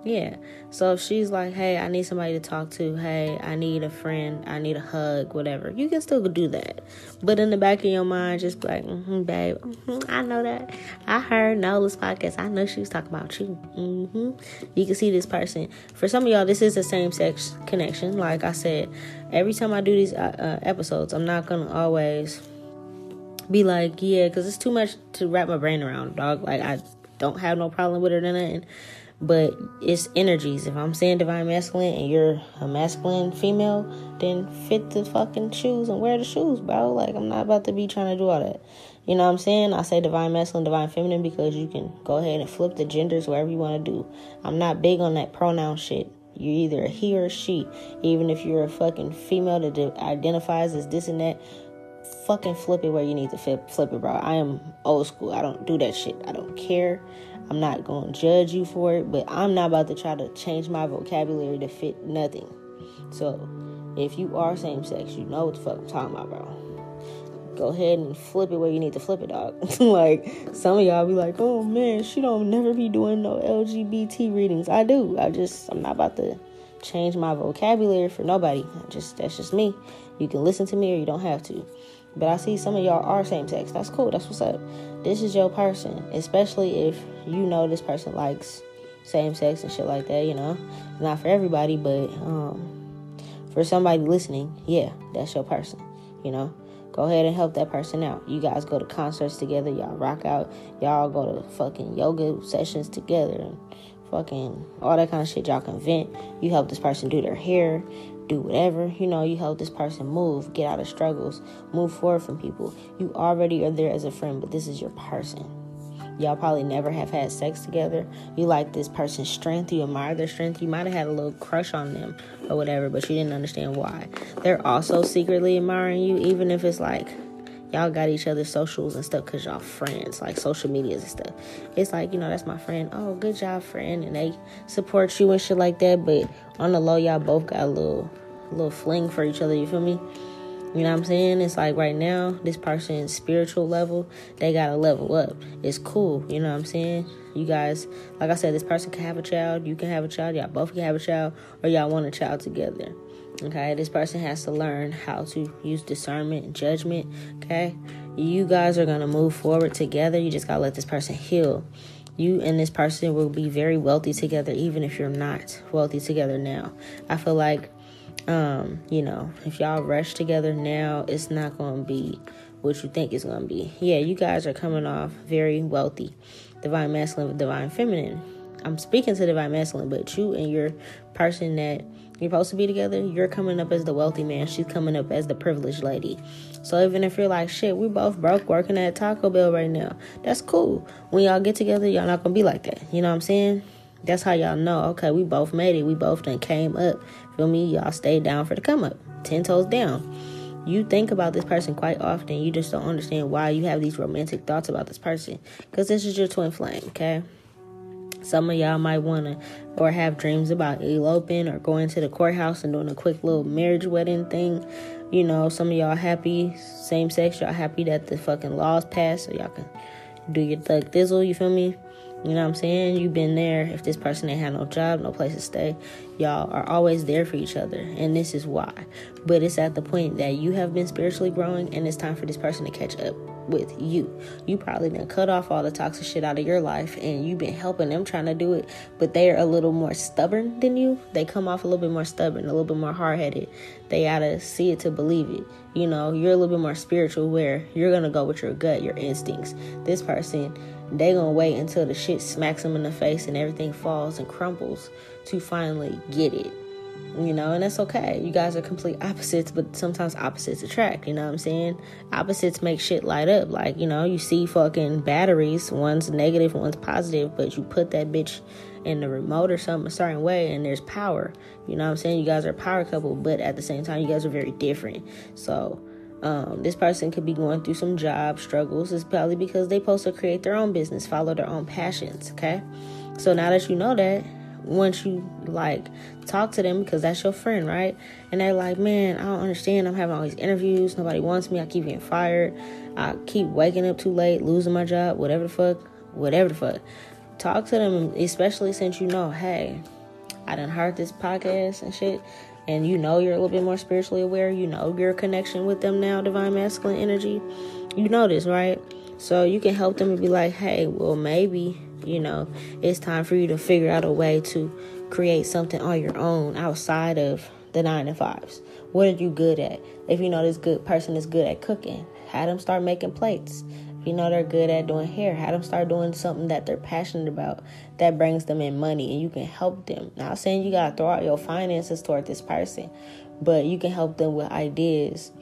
S1: Yeah. So if she's like, hey, I need somebody to talk to, hey, I need a friend, I need a hug, whatever, you can still do that. But in the back of your mind, just be like, mm-hmm, babe, mm-hmm, I know that. I heard Nola's podcast. I know she was talking about you. Mm-hmm. You can see this person. For some of y'all, this is the same sex connection. Like I said, every time I do these uh, uh, episodes, I'm not going to always be like, yeah, because it's too much to wrap my brain around, dog. Like, I don't have no problem with it or nothing but it's energies. If I'm saying divine masculine and you're a masculine female, then fit the fucking shoes and wear the shoes, bro. Like I'm not about to be trying to do all that. You know what I'm saying? I say divine masculine, divine feminine because you can go ahead and flip the genders wherever you want to do. I'm not big on that pronoun shit. You're either a he or a she. Even if you're a fucking female that identifies as this and that, fucking flip it where you need to flip, flip it, bro. I am old school. I don't do that shit. I don't care. I'm not going to judge you for it, but I'm not about to try to change my vocabulary to fit nothing. So, if you are same sex, you know what the fuck I'm talking about, bro. Go ahead and flip it where you need to flip it, dog. like some of y'all be like, "Oh man, she don't never be doing no LGBT readings." I do. I just I'm not about to change my vocabulary for nobody. just that's just me. You can listen to me or you don't have to. But I see some of y'all are same sex. That's cool. That's what's up. This is your person, especially if you know this person likes same sex and shit like that. You know, it's not for everybody, but um, for somebody listening, yeah, that's your person. You know, go ahead and help that person out. You guys go to concerts together. Y'all rock out. Y'all go to fucking yoga sessions together and fucking all that kind of shit. Y'all can vent. You help this person do their hair do whatever. You know, you help this person move, get out of struggles, move forward from people. You already are there as a friend, but this is your person. Y'all probably never have had sex together. You like this person's strength, you admire their strength. You might have had a little crush on them or whatever, but you didn't understand why. They're also secretly admiring you, even if it's like y'all got each other's socials and stuff because y'all friends, like social medias and stuff. It's like, you know, that's my friend. Oh, good job, friend. And they support you and shit like that. But on the low, y'all both got a little, little fling for each other. You feel me? You know what I'm saying? It's like right now, this person's spiritual level, they gotta level up. It's cool, you know what I'm saying? You guys, like I said, this person can have a child, you can have a child, y'all both can have a child, or y'all want a child together. Okay, this person has to learn how to use discernment and judgment. Okay, you guys are gonna move forward together. You just gotta let this person heal. You and this person will be very wealthy together, even if you're not wealthy together now. I feel like Um, you know, if y'all rush together now, it's not to be what you think it's to be. Yeah, you guys are coming off very wealthy. Divine masculine with divine feminine. I'm speaking to divine masculine, but you and your person that you're supposed to be together, you're coming up as the wealthy man. She's coming up as the privileged lady. So even if you're like, shit, we both broke working at Taco Bell right now, that's cool. When y'all get together, y'all not gonna be like that. You know what I'm saying? That's how y'all know, okay, we both made it. We both done came up. Feel me? Y'all stayed down for the come up. Ten toes down. You think about this person quite often. You just don't understand why you have these romantic thoughts about this person. Because this is your twin flame, okay? Some of y'all might want to or have dreams about eloping or going to the courthouse and doing a quick little marriage wedding thing. You know, some of y'all happy, same sex, y'all happy that the fucking laws passed so y'all can do your thug thizzle, you feel me? You know what I'm saying? You've been there. If this person ain't had no job, no place to stay, y'all are always there for each other. And this is why. But it's at the point that you have been spiritually growing and it's time for this person to catch up with you. You probably done cut off all the toxic shit out of your life and you've been helping them trying to do it, but they're a little more stubborn than you. They come off a little bit more stubborn, a little bit more hard headed. They gotta see it to believe it. You know, you're a little bit more spiritual where you're gonna go with your gut, your instincts. This person they gonna wait until the shit smacks them in the face and everything falls and crumbles to finally get it you know, and that's okay. You guys are complete opposites, but sometimes opposites attract, you know what I'm saying? Opposites make shit light up. Like, you know, you see fucking batteries, one's negative, one's positive, but you put that bitch in the remote or something a certain way and there's power. You know what I'm saying? You guys are a power couple, but at the same time, you guys are very different. So, um, this person could be going through some job struggles. It's probably because they supposed to create their own business, follow their own passions. Okay, so now that you know that, once you like talk to them because that's your friend, right? And they're like, man, I don't understand. I'm having all these interviews. Nobody wants me. I keep getting fired. I keep waking up too late, losing my job, whatever the fuck, whatever the fuck. Talk to them, especially since you know, hey, I done heard this podcast and shit and you know you're a little bit more spiritually aware, you know your connection with them now, divine masculine energy, you know this, right? So you can help them and be like, hey, well, maybe, you know, it's time for you to figure out a way to create something on your own outside of the nine to fives. What are you good at? If you know this good person is good at cooking, have them start making plates If you know they're good at doing hair, have them start doing something that they're passionate about that brings them in money and you can help them. Not saying you gotta throw out your finances toward this person, but you can help them with ideas,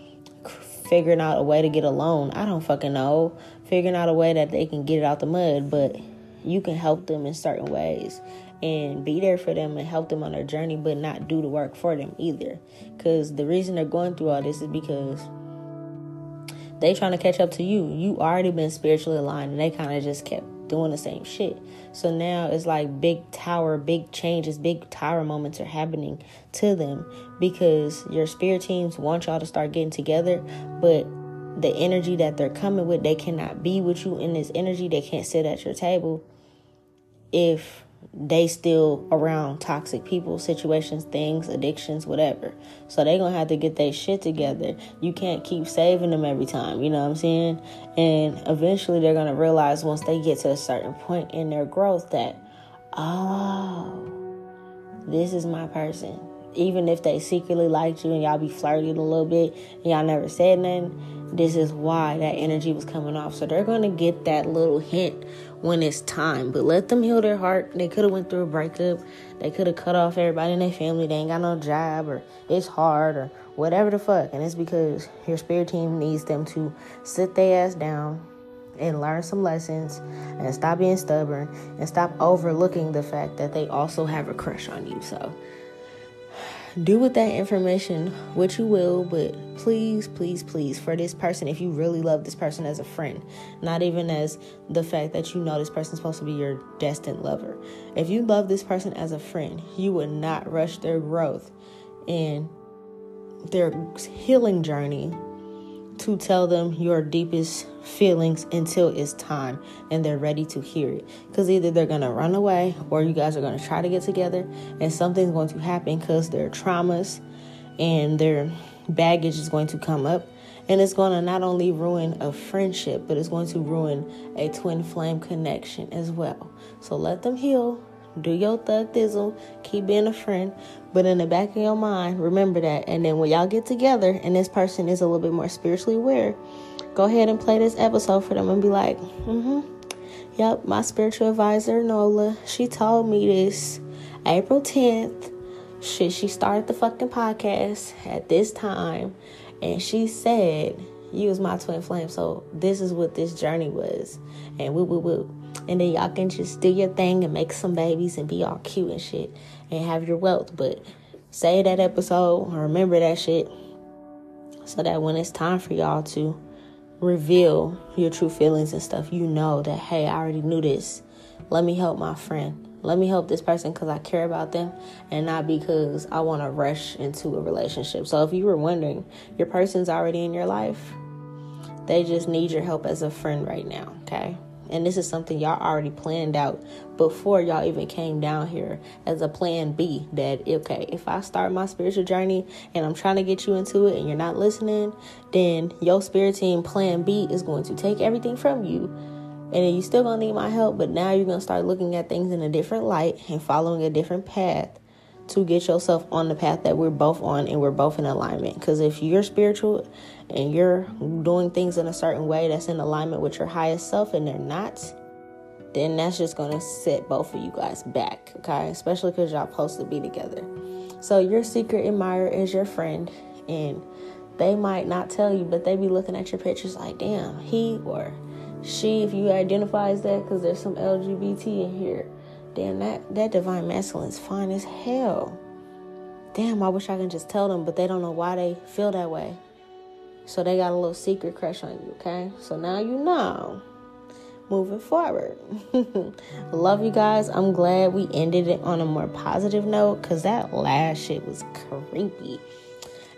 S1: figuring out a way to get a loan. I don't fucking know. Figuring out a way that they can get it out the mud, but you can help them in certain ways and be there for them and help them on their journey, but not do the work for them either. Because the reason they're going through all this is because they trying to catch up to you. You already been spiritually aligned, and they kind of just kept doing the same shit. So now it's like big tower, big changes, big tower moments are happening to them because your spirit teams want y'all to start getting together, but the energy that they're coming with, they cannot be with you in this energy. They can't sit at your table if they still around toxic people, situations, things, addictions, whatever. So they gonna have to get their shit together. You can't keep saving them every time, you know what I'm saying? And eventually they're gonna realize once they get to a certain point in their growth that, oh, this is my person. Even if they secretly liked you and y'all be flirting a little bit and y'all never said nothing, this is why that energy was coming off. So they're gonna get that little hint when it's time. But let them heal their heart. They could have went through a breakup. They could have cut off everybody in their family. They ain't got no job or it's hard or whatever the fuck. And it's because your spirit team needs them to sit their ass down and learn some lessons and stop being stubborn and stop overlooking the fact that they also have a crush on you. So do with that information what you will, but please, please, please, for this person, if you really love this person as a friend, not even as the fact that you know this person's supposed to be your destined lover. If you love this person as a friend, you would not rush their growth and their healing journey to tell them your deepest feelings until it's time and they're ready to hear it. Because either they're going to run away or you guys are going to try to get together and something's going to happen because their traumas and their baggage is going to come up. And it's going to not only ruin a friendship, but it's going to ruin a twin flame connection as well. So let them heal. Do your thug thizzle. keep being a friend, but in the back of your mind, remember that. And then when y'all get together and this person is a little bit more spiritually aware, go ahead and play this episode for them and be like, mm-hmm. Yep, my spiritual advisor, Nola, she told me this April 10th. She, she started the fucking podcast at this time. And she said, You was my twin flame. So this is what this journey was. And woo woo woo. And then y'all can just do your thing and make some babies and be all cute and shit and have your wealth. But say that episode, remember that shit. So that when it's time for y'all to reveal your true feelings and stuff, you know that, hey, I already knew this. Let me help my friend. Let me help this person because I care about them and not because I want to rush into a relationship. So if you were wondering, your person's already in your life. They just need your help as a friend right now, okay? And this is something y'all already planned out before y'all even came down here as a plan B that, okay, if I start my spiritual journey and I'm trying to get you into it and you're not listening, then your spirit team plan B is going to take everything from you. And then you still gonna need my help, but now you're gonna start looking at things in a different light and following a different path to get yourself on the path that we're both on and we're both in alignment. Because if you're spiritual and you're doing things in a certain way that's in alignment with your highest self and they're not, then that's just gonna set both of you guys back, okay? Especially because y'all supposed to be together. So your secret admirer is your friend, and they might not tell you, but they be looking at your pictures like, damn, he or she, if you identify as that, because there's some LGBT in here Damn, that, that divine masculine is fine as hell. Damn, I wish I could just tell them, but they don't know why they feel that way. So they got a little secret crush on you, okay? So now you know. Moving forward. Love you guys. I'm glad we ended it on a more positive note because that last shit was creepy.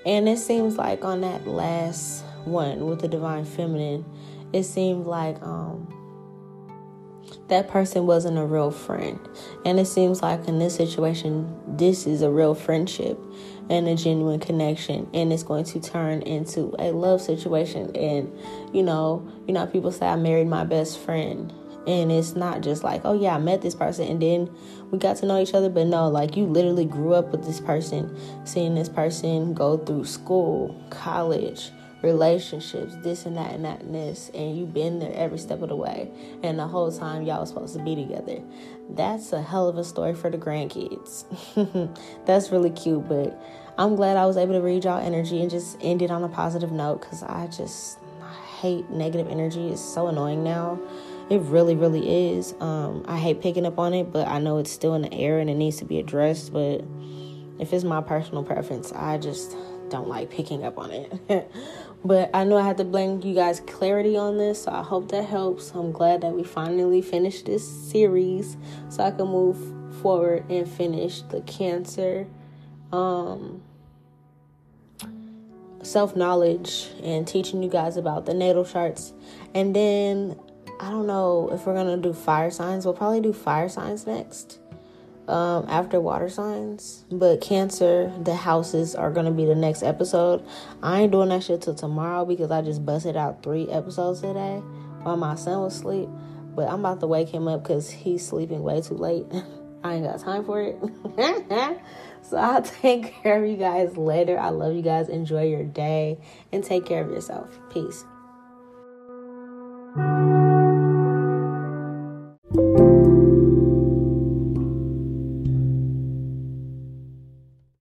S1: And it seems like on that last one with the divine feminine, it seemed like um that person wasn't a real friend. And it seems like in this situation, this is a real friendship and a genuine connection. And it's going to turn into a love situation. And you know you know people say i married my best friend. And it's not just like oh yeah i met this person and then we got to know each other. But no like you literally grew up with this person seeing this person go through school college relationships, this and that and that and this, and you've been there every step of the way, and the whole time y'all was supposed to be together. That's a hell of a story for the grandkids. That's really cute, but I'm glad I was able to read y'all energy and just end it on a positive note because I just hate negative energy. It's so annoying now. It really, really is. Um, I hate picking up on it, but I know it's still in the air and it needs to be addressed. But if it's my personal preference, I just don't like picking up on it. but I know I had to bring you guys clarity on this, so I hope that helps. I'm glad that we finally finished this series so I can move forward and finish the cancer um self-knowledge and teaching you guys about the natal charts. And then I don't know if we're to do fire signs. We'll probably do fire signs next um, after water signs. But Cancer, the houses are gonna be the next episode. I ain't doing that shit till tomorrow because I just busted out three episodes today while my son was asleep. But I'm about to wake him up because he's sleeping way too late. I ain't got time for it. so I'll take care of you guys later. I love you guys. Enjoy your day and take care of yourself. Peace.